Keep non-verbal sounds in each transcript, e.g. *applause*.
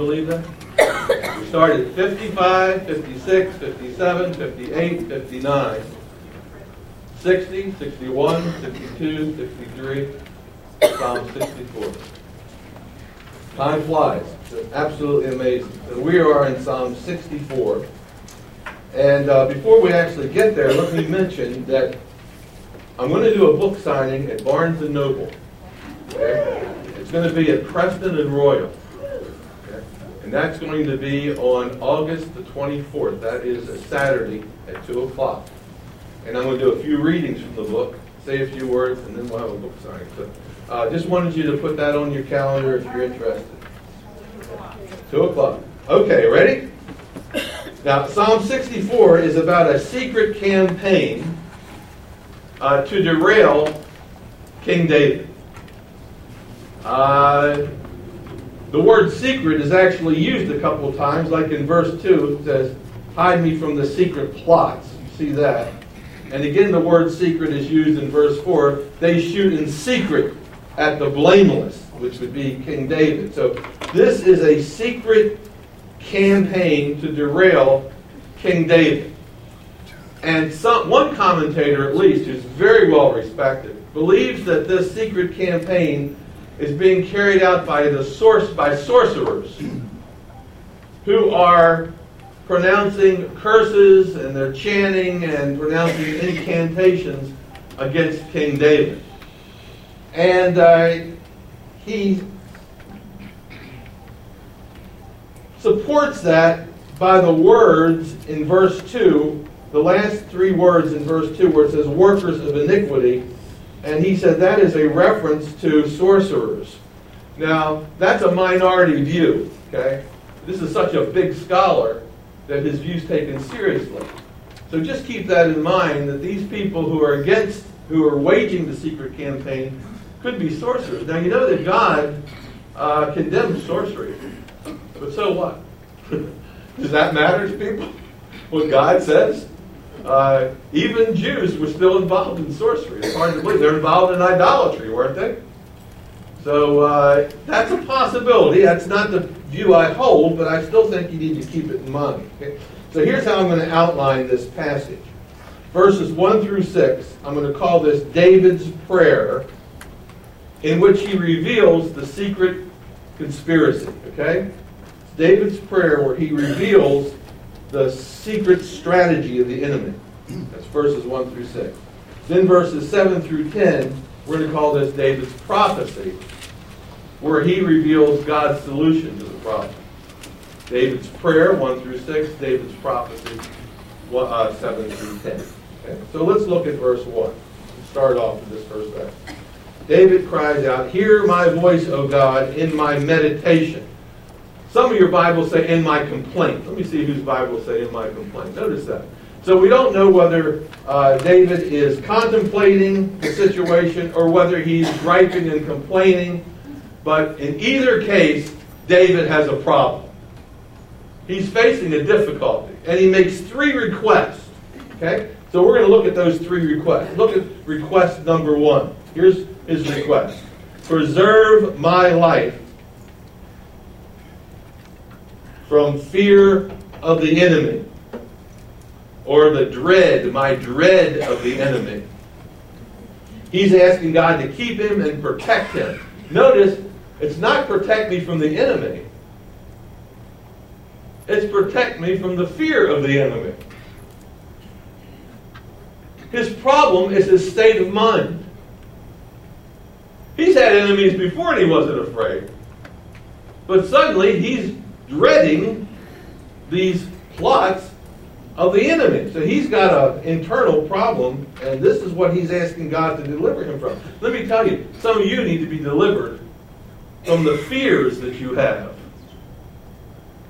believe that? We started at 55, 56, 57, 58, 59, 60, 61, 62, 63, Psalm 64. Time flies. It's absolutely amazing. And we are in Psalm 64. And uh, before we actually get there, let me mention that I'm going to do a book signing at Barnes & Noble. It's going to be at Preston and Royal. And that's going to be on August the 24th. That is a Saturday at 2 o'clock. And I'm going to do a few readings from the book, say a few words, and then we'll have a book signing. So uh, just wanted you to put that on your calendar if you're interested. 2 o'clock. Okay, ready? Now, Psalm 64 is about a secret campaign uh, to derail King David. Uh, the word secret is actually used a couple of times, like in verse 2, it says, Hide me from the secret plots. You see that. And again, the word secret is used in verse 4. They shoot in secret at the blameless, which would be King David. So this is a secret campaign to derail King David. And some, one commentator, at least, who's very well respected, believes that this secret campaign is being carried out by the source by sorcerers who are pronouncing curses and they're chanting and pronouncing incantations against King David. And uh, he supports that by the words in verse 2, the last three words in verse 2, where it says, workers of iniquity. And he said that is a reference to sorcerers. Now, that's a minority view, okay? This is such a big scholar that his view's taken seriously. So just keep that in mind that these people who are against, who are waging the secret campaign, could be sorcerers. Now, you know that God uh, condemns sorcery. But so what? *laughs* Does that matter to people? What God says? Uh, even Jews were still involved in sorcery. It's hard to believe. They're involved in idolatry, weren't they? So uh, that's a possibility. That's not the view I hold, but I still think you need to keep it in mind. Okay? So here's how I'm going to outline this passage. Verses 1 through 6, I'm going to call this David's prayer, in which he reveals the secret conspiracy. Okay? It's David's prayer where he reveals the secret strategy of the enemy. That's verses 1 through 6. Then verses 7 through 10, we're going to call this David's prophecy, where he reveals God's solution to the problem. David's prayer, 1 through 6, David's prophecy, uh, 7 through 10. Okay? So let's look at verse 1. Let's start off with this first verse. David cries out, Hear my voice, O God, in my meditation. Some of your Bibles say, In my complaint. Let me see whose Bibles say, In my complaint. Notice that. So we don't know whether uh, David is contemplating the situation or whether he's griping and complaining. But in either case, David has a problem. He's facing a difficulty. And he makes three requests. Okay? So we're going to look at those three requests. Look at request number one. Here's his request Preserve my life from fear of the enemy or the dread, my dread of the enemy. He's asking God to keep him and protect him. Notice, it's not protect me from the enemy. It's protect me from the fear of the enemy. His problem is his state of mind. He's had enemies before and he wasn't afraid. But suddenly he's dreading these plots of the enemy. So he's got an internal problem, and this is what he's asking God to deliver him from. Let me tell you, some of you need to be delivered from the fears that you have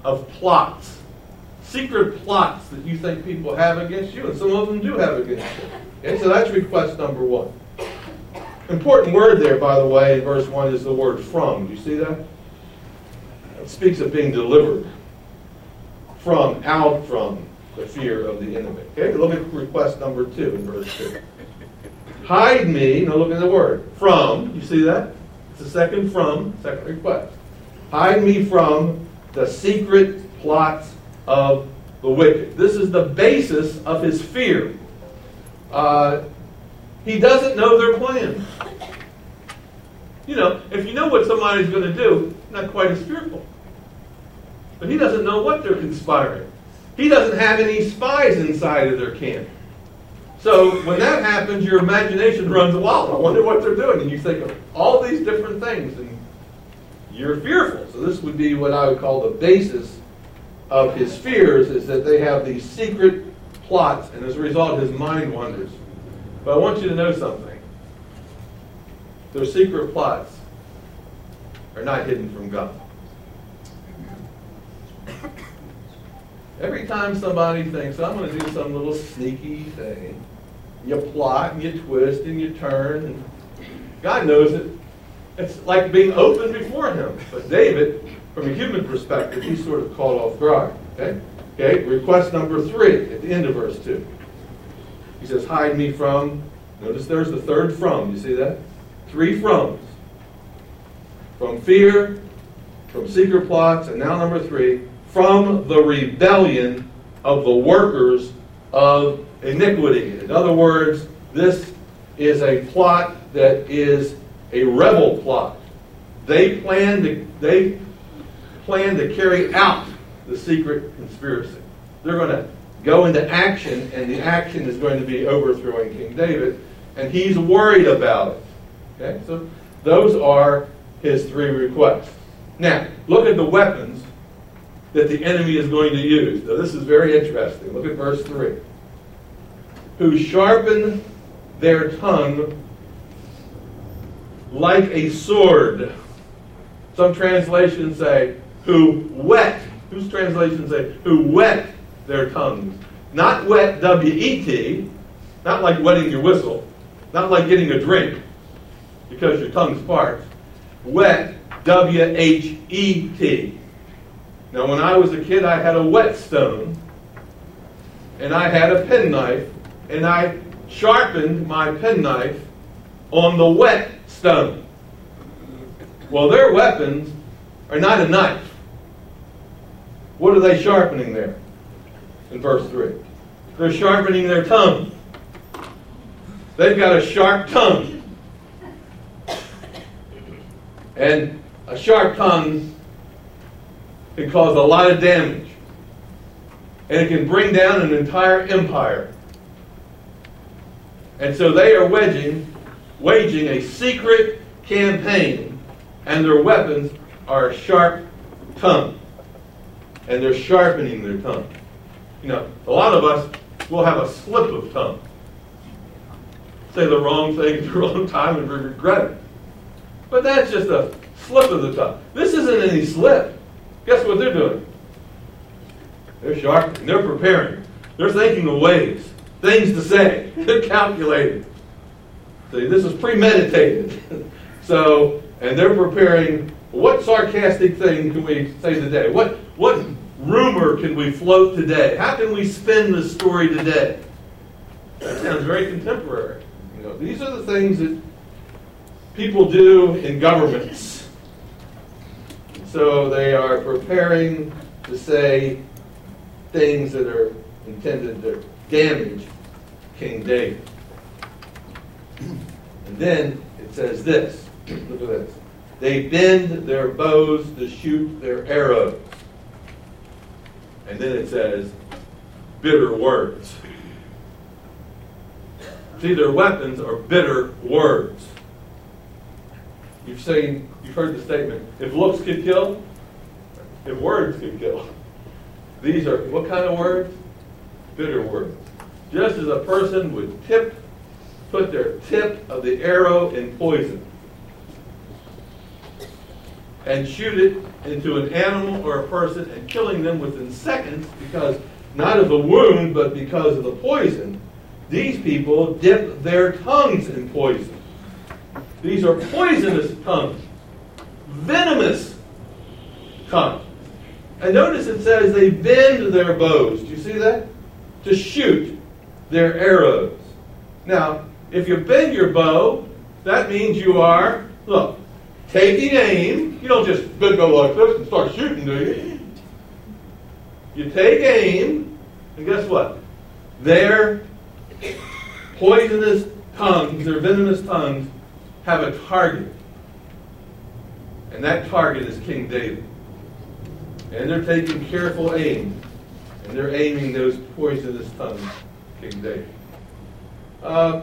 of plots, secret plots that you think people have against you, and some of them do have against you. Okay, so that's request number one. Important word there, by the way, in verse 1 is the word from. Do you see that? Speaks of being delivered from, out from the fear of the enemy. Okay, look at request number 2 in verse 2. Hide me, now look at the word, from, you see that? It's the second from, second request. Hide me from the secret plots of the wicked. This is the basis of his fear. Uh, he doesn't know their plan. You know, if you know what somebody's going to do, not quite as fearful. But he doesn't know what they're conspiring. He doesn't have any spies inside of their camp. So when that happens, your imagination runs wild. I wonder what they're doing. And you think of all these different things, and you're fearful. So this would be what I would call the basis of his fears, is that they have these secret plots, and as a result, his mind wanders. But I want you to know something. Their secret plots are not hidden from God. Every time somebody thinks, I'm going to do some little sneaky thing, you plot and you twist and you turn, and God knows it. It's like being open before Him. But David, from a human perspective, he's sort of caught off guard. Okay? Okay, request number three at the end of verse 2. He says, Hide me from. Notice there's the third from. You see that? Three froms. From fear, from secret plots, and now number three, from the rebellion of the workers of iniquity. In other words, this is a plot that is a rebel plot. They plan to they plan to carry out the secret conspiracy. They're going to go into action, and the action is going to be overthrowing King David, and he's worried about it. Okay, so those are his three requests. Now, look at the weapons that the enemy is going to use. Now, this is very interesting. Look at verse 3. Who sharpen their tongue like a sword. Some translations say, who wet. Whose translations say, who wet their tongues. Not wet, W E T, not like wetting your whistle, not like getting a drink because your tongue sparks. Wet, W H E T. Now, when I was a kid, I had a whetstone, and I had a penknife, and I sharpened my penknife on the whetstone. Well, their weapons are not a knife. What are they sharpening there? In verse 3. They're sharpening their tongue. They've got a sharp tongue. And a sharp tongue can cause a lot of damage. And it can bring down an entire empire. And so they are wedging, waging a secret campaign, and their weapons are a sharp tongue. And they're sharpening their tongue. You know, a lot of us will have a slip of tongue. Say the wrong thing at the *laughs* wrong time and regret it. But that's just a slip of the tongue. This isn't any slip. Guess what they're doing? They're sharpening. They're preparing. They're thinking of ways, things to say. They're calculating. See, this is premeditated. *laughs* so, and they're preparing. What sarcastic thing can we say today? What what rumor can we float today? How can we spin the story today? That sounds very contemporary. You know, these are the things that people do in governments. So they are preparing to say things that are intended to damage King David. And then it says this. Look at this. They bend their bows to shoot their arrows. And then it says, bitter words. See, their weapons are bitter words. You've seen, you've heard the statement, if looks could kill, if words could kill. These are, what kind of words? Bitter words. Just as a person would tip, put their tip of the arrow in poison and shoot it into an animal or a person and killing them within seconds because not of the wound but because of the poison, these people dip their tongues in poison. These are poisonous tongues, venomous tongues. And notice it says they bend their bows. Do you see that? To shoot their arrows. Now, if you bend your bow, that means you are, look, taking aim. You don't just bend go like this and start shooting, do you? You take aim, and guess what? Their poisonous tongues, their venomous tongues, have a target. And that target is King David. And they're taking careful aim. And they're aiming those poisonous tongues, King David. Uh,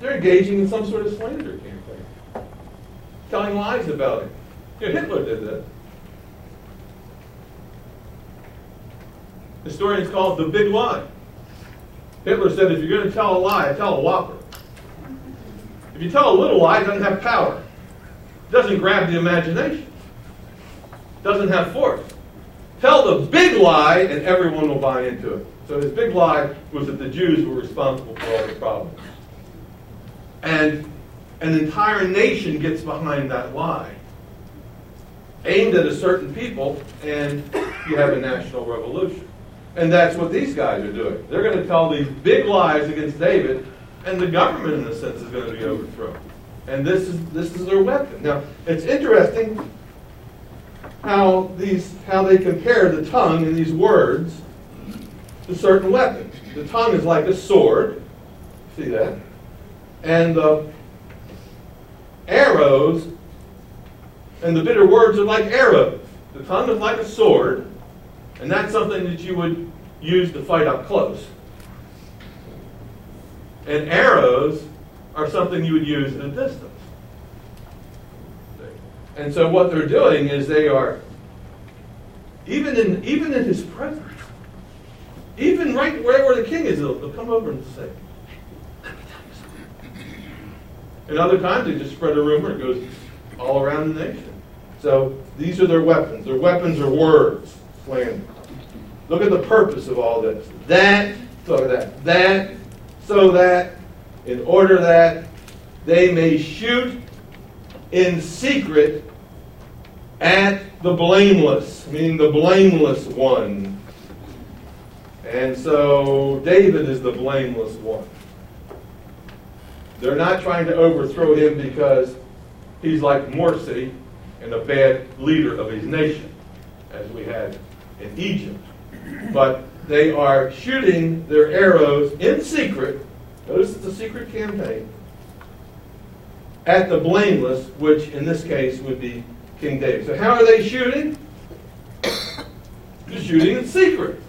they're engaging in some sort of slander campaign, telling lies about it. You know, Hitler did that. Historians call it the big lie. Hitler said, if you're going to tell a lie, tell a whopper. If you tell a little lie, it doesn't have power. It doesn't grab the imagination. It doesn't have force. Tell the big lie, and everyone will buy into it. So his big lie was that the Jews were responsible for all the problems. And an entire nation gets behind that lie, aimed at a certain people, and you have a national revolution. And that's what these guys are doing. They're going to tell these big lies against David, and the government, in a sense, is going to be overthrown. And this is this is their weapon. Now, it's interesting how these how they compare the tongue in these words to certain weapons. The tongue is like a sword. See that? And the arrows and the bitter words are like arrows. The tongue is like a sword, and that's something that you would use to fight up close. And arrows are something you would use at a distance. And so what they're doing is they are, even in, even in his presence, even right where the king is, they'll, they'll come over and say, and other times they just spread a rumor, it goes all around the nation. So these are their weapons. Their weapons are words, slander. Look at the purpose of all this. That, look at that, that, so that, in order that they may shoot in secret at the blameless, meaning the blameless one. And so David is the blameless one. They're not trying to overthrow him because he's like Morsi and a bad leader of his nation, as we had in Egypt. But they are shooting their arrows in secret. Notice it's a secret campaign. At the blameless, which in this case would be King David. So, how are they shooting? They're shooting in secret.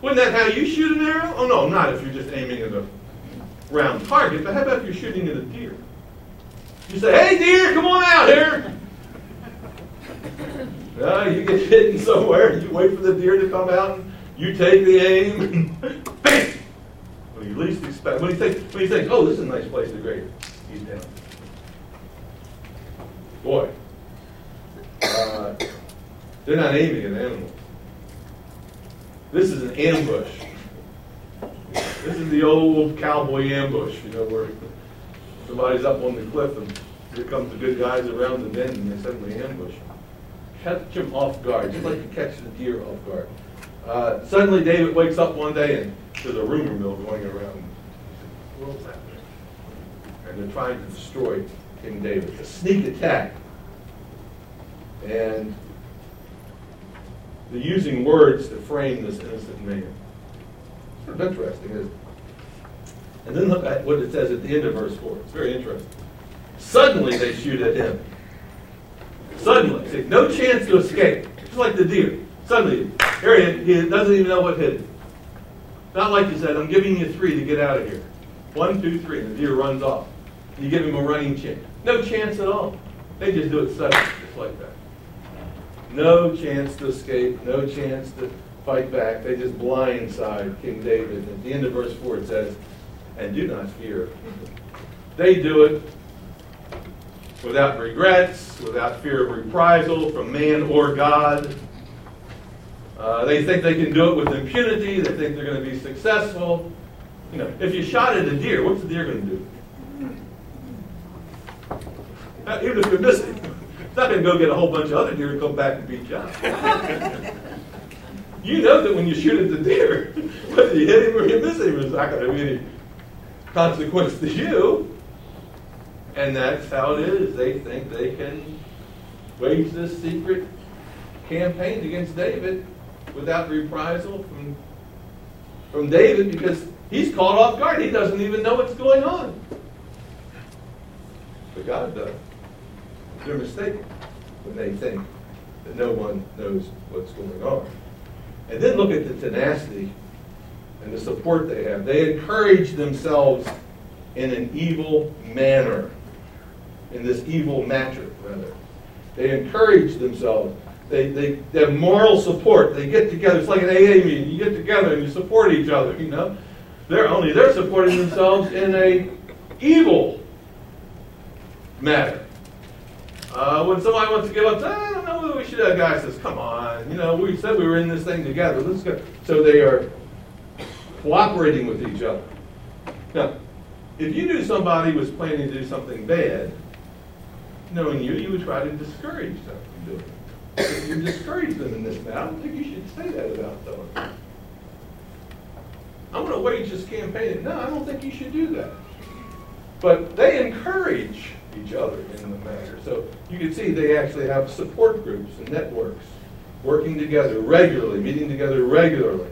Wouldn't that how you shoot an arrow? Oh, no, not if you're just aiming at a round target, but how about if you're shooting at a deer? You say, hey, deer, come on out here. Uh, you get hidden somewhere, you wait for the deer to come out, and you take the aim, *laughs* bam! When you least expect, when you think, when you think, oh, this is a nice place to grade, he's down. Boy, uh, they're not aiming at animals. This is an ambush. This is the old cowboy ambush, you know, where somebody's up on the cliff and here comes the good guys around the bend and they suddenly ambush him. Catch him off guard, just like you catch the deer off guard. Uh, suddenly David wakes up one day and there's a rumor mill going around. What's happening? And they're trying to destroy King David. A sneak attack. And they're using words to frame this innocent man. Sort of interesting, isn't it? And then look at what it says at the end of verse 4. It's very interesting. Suddenly they shoot at him. Suddenly. No chance to escape. Just like the deer. Suddenly, here he, he doesn't even know what hit him. Not like you said, I'm giving you three to get out of here. One, two, three. And the deer runs off. You give him a running chance. No chance at all. They just do it suddenly, just like that. No chance to escape, no chance to fight back. They just blindside King David. At the end of verse 4 it says, and do not fear. They do it without regrets, without fear of reprisal from man or God. Uh, they think they can do it with impunity. They think they're going to be successful. You know, if you shot at a deer, what's the deer going to do? Uh, even if you're missing, it's *laughs* not going to go get a whole bunch of other deer and come back and beat you up. *laughs* you know that when you shoot at the deer, *laughs* whether you hit him or you miss him, it's not going to be any consequence to you. And that's how it is. They think they can wage this secret campaign against David without reprisal from, from David because he's caught off guard. He doesn't even know what's going on. But God does. They're mistaken when they think that no one knows what's going on. And then look at the tenacity and the support they have. They encourage themselves in an evil manner, in this evil matter, rather. They encourage themselves. They, they, they have moral support. They get together. It's like an AA meeting. You get together and you support each other, you know. They're only they're supporting themselves in a evil matter. Uh, when somebody wants to give up, I don't know whether we should. A guy says, "Come on, you know, we said we were in this thing together. Let's go." So they are cooperating with each other. Now, if you knew somebody was planning to do something bad, knowing you, you would try to discourage them from doing it. You discourage them in this matter, I don't think you should say that about them. I'm going to wage this campaign. No, I don't think you should do that. But they encourage each other in the matter. So you can see they actually have support groups and networks working together regularly, meeting together regularly,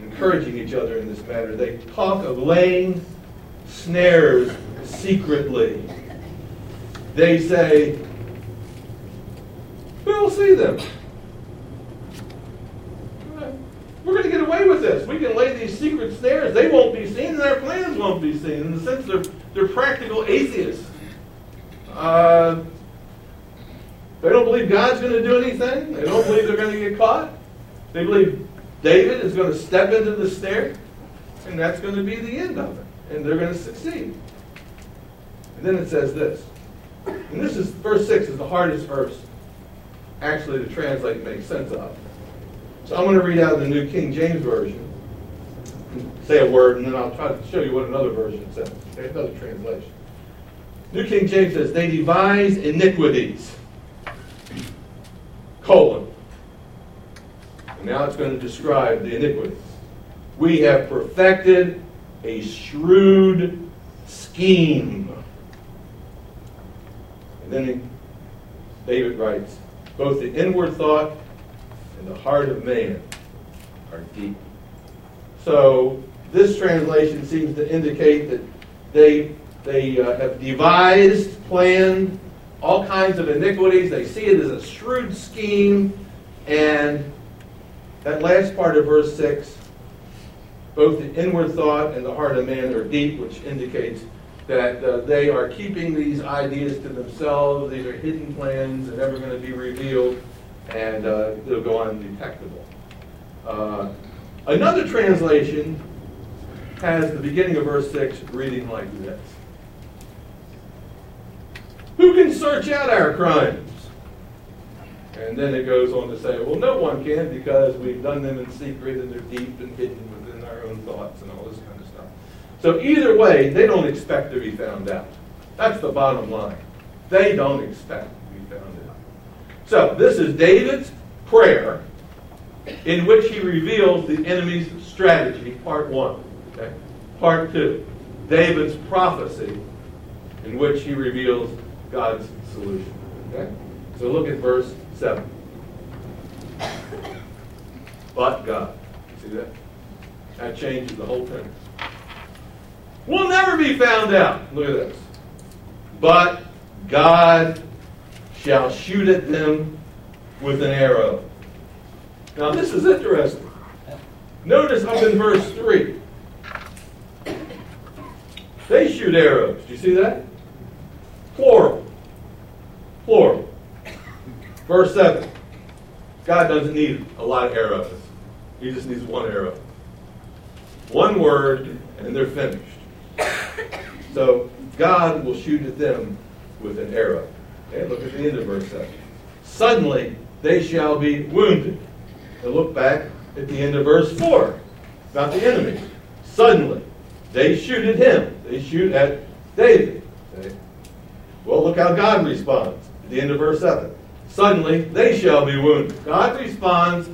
encouraging each other in this matter. They talk of laying snares secretly. They say, We'll see them. We're going to get away with this. We can lay these secret snares. They won't be seen, and their plans won't be seen. In the sense they're, they're practical atheists. Uh, they don't believe God's going to do anything. They don't believe they're going to get caught. They believe David is going to step into the snare, and that's going to be the end of it. And they're going to succeed. And then it says this. And this is, verse 6 is the hardest verse actually to translate and make sense of. So I'm going to read out the New King James Version, say a word, and then I'll try to show you what another version says. Okay, another translation. New King James says, they devise iniquities. Colon. And now it's going to describe the iniquities. We have perfected a shrewd scheme. Then David writes, both the inward thought and the heart of man are deep. So this translation seems to indicate that they they uh, have devised, planned all kinds of iniquities. They see it as a shrewd scheme. And that last part of verse 6, both the inward thought and the heart of man are deep, which indicates that uh, they are keeping these ideas to themselves. These are hidden plans and never going to be revealed, and uh, they'll go undetectable. Uh, another translation has the beginning of verse 6 reading like this Who can search out our crimes? And then it goes on to say, well, no one can because we've done them in secret and they're deep and hidden within our own thoughts and all this kind of stuff. So either way, they don't expect to be found out. That's the bottom line. They don't expect to be found out. So this is David's prayer in which he reveals the enemy's strategy, part one. Okay? Part two, David's prophecy in which he reveals God's solution. Okay? So look at verse 7. But God. See that? That changes the whole thing. We'll never be found out. Look at this. But God shall shoot at them with an arrow. Now, this is interesting. Notice up in verse 3. They shoot arrows. Do you see that? Plural. Plural. Verse 7. God doesn't need a lot of arrows. He just needs one arrow. One word, and they're finished. So God will shoot at them with an arrow. Okay, look at the end of verse 7. Suddenly they shall be wounded. And look back at the end of verse 4 about the enemy. Suddenly they shoot at him. They shoot at David. Okay? Well, look how God responds at the end of verse 7. Suddenly they shall be wounded. God responds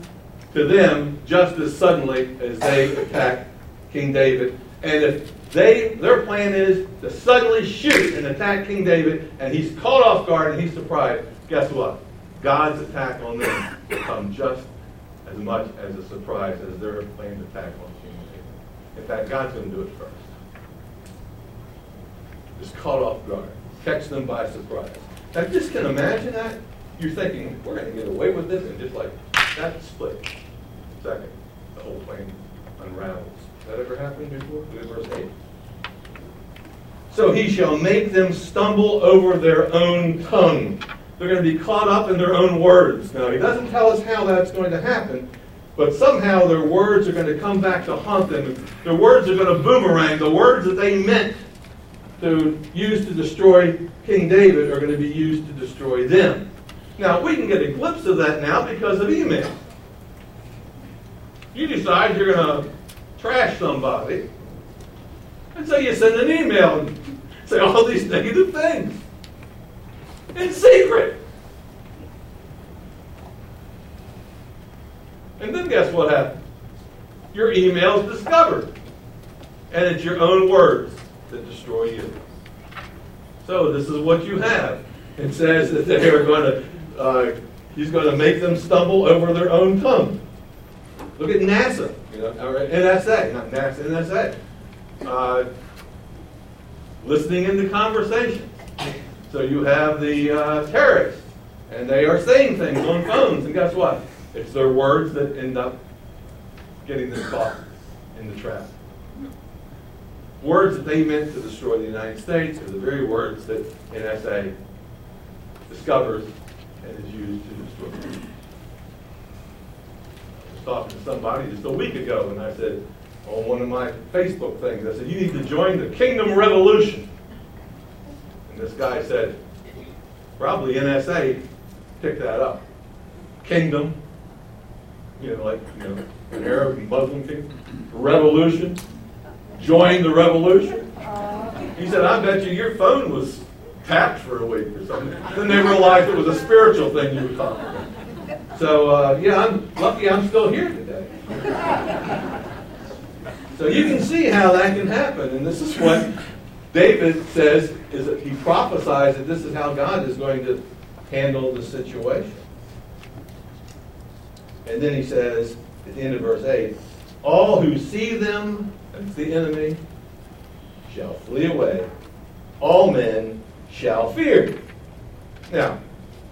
to them just as suddenly as they attack King David. And if they, their plan is to suddenly shoot and attack King David, and he's caught off guard and he's surprised. Guess what? God's attack on them will come just as much as a surprise as their planned attack on humanity. In fact, God's going to do it first. Just caught off guard, catch them by surprise. Now, just can imagine that. You're thinking, we're going to get away with this, and just like that split second, the whole plane unravels. That ever happened before? Look at verse 8. So he shall make them stumble over their own tongue. They're going to be caught up in their own words. Now, he doesn't tell us how that's going to happen, but somehow their words are going to come back to haunt them. Their words are going to boomerang. The words that they meant to use to destroy King David are going to be used to destroy them. Now, we can get a glimpse of that now because of email. You decide you're going to trash somebody, and so you send an email and say all these negative things in secret. And then guess what happens? Your email is discovered. And it's your own words that destroy you. So this is what you have. It says that they are going to, uh, he's going to make them stumble over their own tongue. Look at NASA, you know, NSA, not NASA, NSA. Uh, listening into conversations. So you have the uh, terrorists, and they are saying things on phones, and guess what? It's their words that end up getting them caught in the trap. Words that they meant to destroy the United States are the very words that NSA discovers and is used to destroy. Talking to somebody just a week ago, and I said on one of my Facebook things, I said, "You need to join the Kingdom Revolution." And this guy said, "Probably NSA picked that up. Kingdom, you know, like you know, an Arab and Muslim kingdom, revolution." join the revolution? He said, I bet you your phone was tapped for a week or something. Then they realized it was a spiritual thing you were talking about. So, uh, yeah, I'm lucky I'm still here today. So you can see how that can happen. And this is what David says, is that he prophesies that this is how God is going to handle the situation. And then he says, at the end of verse 8, all who see them that's the enemy, shall flee away. All men shall fear. Now,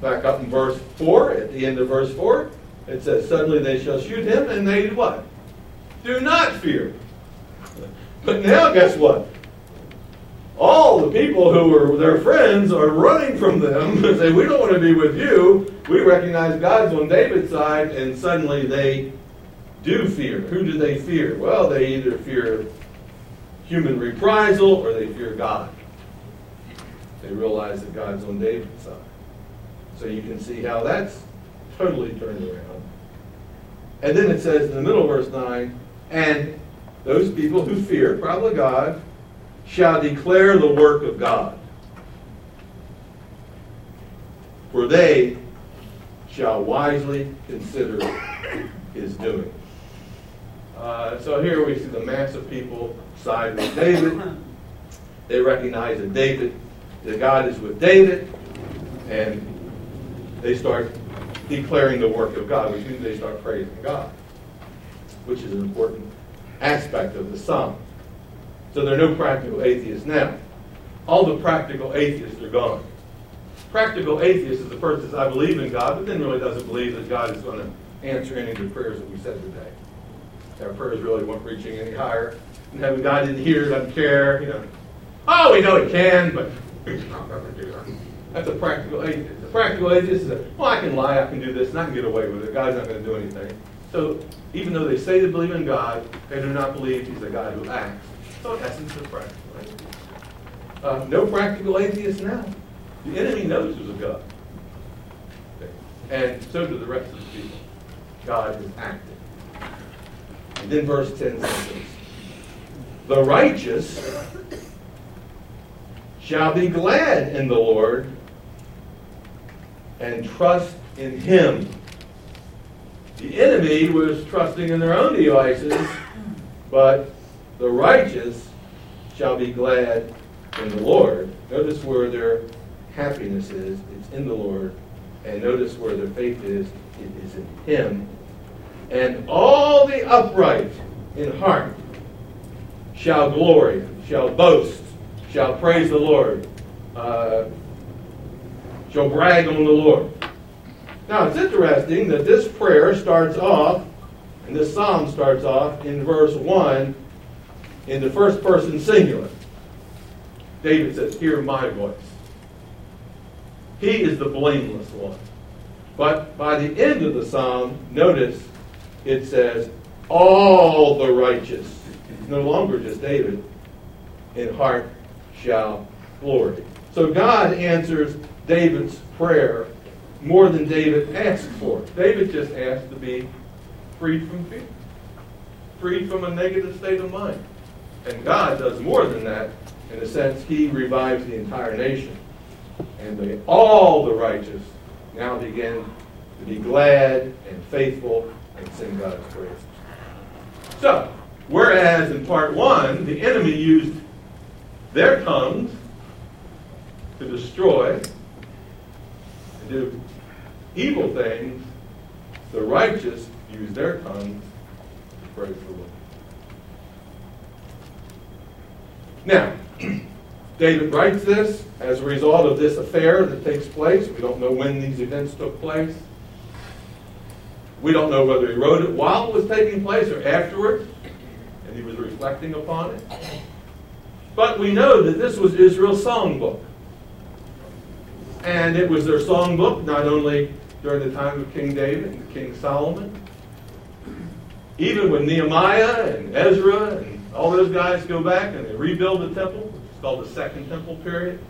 back up in verse 4, at the end of verse 4, it says, Suddenly they shall shoot him, and they what? Do not fear. But now, guess what? All the people who were their friends are running from them *laughs* and say, We don't want to be with you. We recognize God's on David's side, and suddenly they do fear. Who do they fear? Well, they either fear human reprisal or they fear God. They realize that God's on David's side. So you can see how that's totally turned around. And then it says in the middle verse 9, and those people who fear, probably God, shall declare the work of God. For they shall wisely consider his doing. Uh, so here we see the mass of people side with David. They recognize that David, that God is with David, and they start declaring the work of God, which means they start praising God, which is an important aspect of the psalm. So there are no practical atheists now. All the practical atheists are gone. Practical atheist is the person that says, I believe in God, but then really doesn't believe that God is going to answer any of the prayers that we said today. Our prayers really weren't reaching any higher. And having God didn't hear, doesn't care, you know. Oh, we know He can, but *laughs* He's not going to do that. That's a practical atheist. A practical atheist is, a, well, I can lie, I can do this, and I can get away with it. God's not going to do anything. So even though they say they believe in God, they do not believe He's a God who acts. So in essence, they're practical atheists. Uh, no practical atheist now. The enemy knows there's a God. And so do the rest of the people. God is active. And then verse 10 says The righteous shall be glad in the Lord and trust in him. The enemy was trusting in their own devices, but the righteous shall be glad in the Lord. Notice where their happiness is. It's in the Lord And notice where their faith is. It is in Him. And all the upright in heart shall glory, shall boast, shall praise the Lord, uh, shall brag on the Lord. Now, it's interesting that this prayer starts off, and this psalm starts off in verse 1 in the first person singular. David says, Hear my voice. He is the blameless one. But by the end of the psalm, notice it says, All the righteous, no longer just David, in heart shall glory. So God answers David's prayer more than David asked for. David just asked to be freed from fear, freed from a negative state of mind. And God does more than that. In a sense, He revives the entire nation. And they, all the righteous now begin to be glad and faithful and sing God's praise. So, whereas in part one, the enemy used their tongues to destroy do evil things, the righteous use their tongues to praise the Lord. Now, *clears throat* David writes this as a result of this affair that takes place. We don't know when these events took place. We don't know whether he wrote it while it was taking place or afterward, and he was reflecting upon it. But we know that this was Israel's songbook. And it was their songbook not only during the time of King David and King Solomon, even when Nehemiah and Ezra and all those guys go back and they rebuild the temple, it's called the Second Temple period,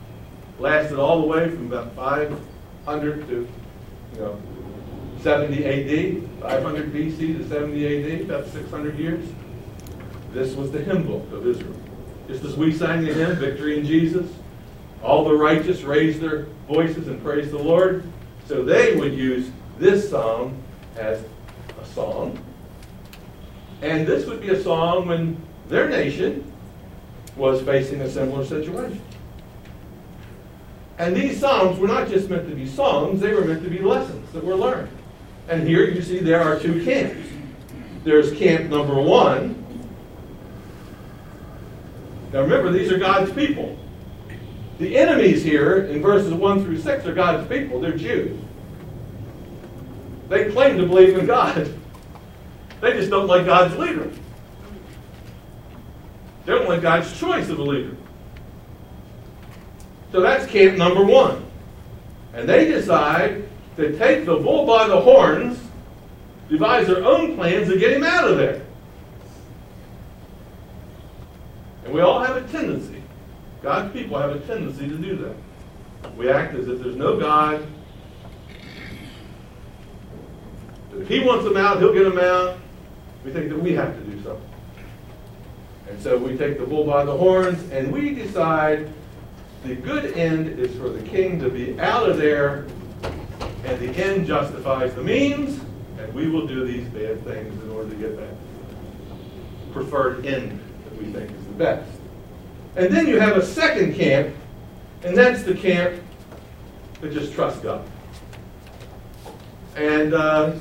lasted all the way from about 500 to, you know, 70 AD, 500 BC to 70 AD, about 600 years. This was the hymn book of Israel. Just as we sang the hymn, Victory in Jesus, all the righteous raised their voices and praised the Lord. So they would use this song as a song. And this would be a song when their nation was facing a similar situation. And these psalms were not just meant to be songs, they were meant to be lessons that were learned. And here you see there are two camps. There's camp number one. Now remember, these are God's people. The enemies here in verses 1 through 6 are God's people. They're Jews. They claim to believe in God. They just don't like God's leader. They don't like God's choice of a leader. So that's camp number one. And they decide to take the bull by the horns, devise their own plans to get him out of there. And we all have a tendency, God's people have a tendency to do that. We act as if there's no God. If He wants them out, He'll get them out. We think that we have to do something. And so we take the bull by the horns and we decide the good end is for the king to be out of there and the end justifies the means, and we will do these bad things in order to get that preferred end that we think is the best. And then you have a second camp, and that's the camp that just trusts God. And uh,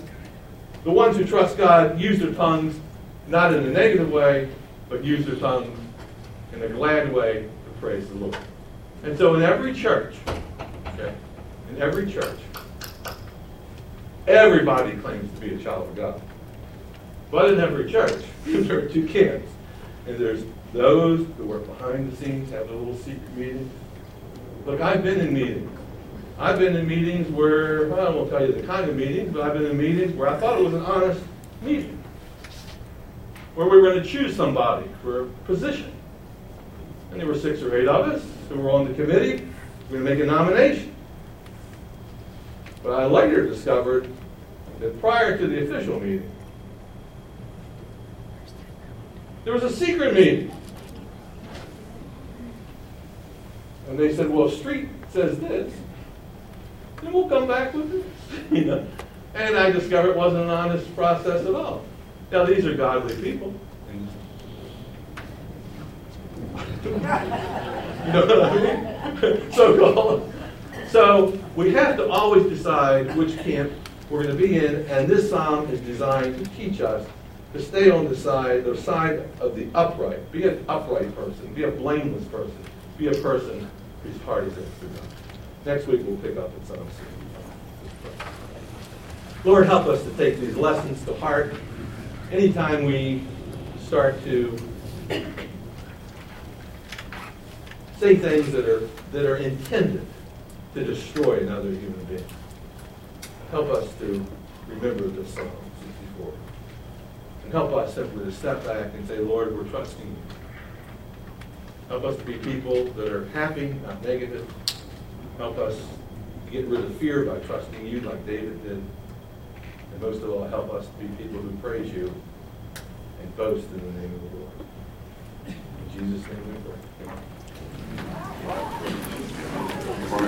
the ones who trust God use their tongues not in a negative way, but use their tongues in a glad way to praise the Lord. And so in every church, okay, in every church, Everybody claims to be a child of God. But in every church, *laughs* there are two camps. And there's those who work behind the scenes, have a little secret meeting. Look, I've been in meetings. I've been in meetings where, well, I won't tell you the kind of meetings, but I've been in meetings where I thought it was an honest meeting. Where we were going to choose somebody for a position. And there were six or eight of us who were on the committee. We were going to make a nomination. But I later discovered that prior to the official meeting, there was a secret meeting. And they said, well, Street says this, then we'll come back with this. you know? And I discovered it wasn't an honest process at all. Now, these are godly people. you know what I mean? So-called. So we have to always decide which camp we're going to be in, and this psalm is designed to teach us to stay on the side, the side of the upright. Be an upright person. Be a blameless person. Be a person whose heart is after God. Next week we'll pick up at Psalm 65. Lord, help us to take these lessons to heart. Anytime we start to say things that are that are intended to destroy another human being. Help us to remember this 64. And help us simply to step back and say, Lord, we're trusting you. Help us to be people that are happy, not negative. Help us get rid of fear by trusting you like David did. And most of all, help us to be people who praise you and boast in the name of the Lord. In Jesus' name we pray. Amen.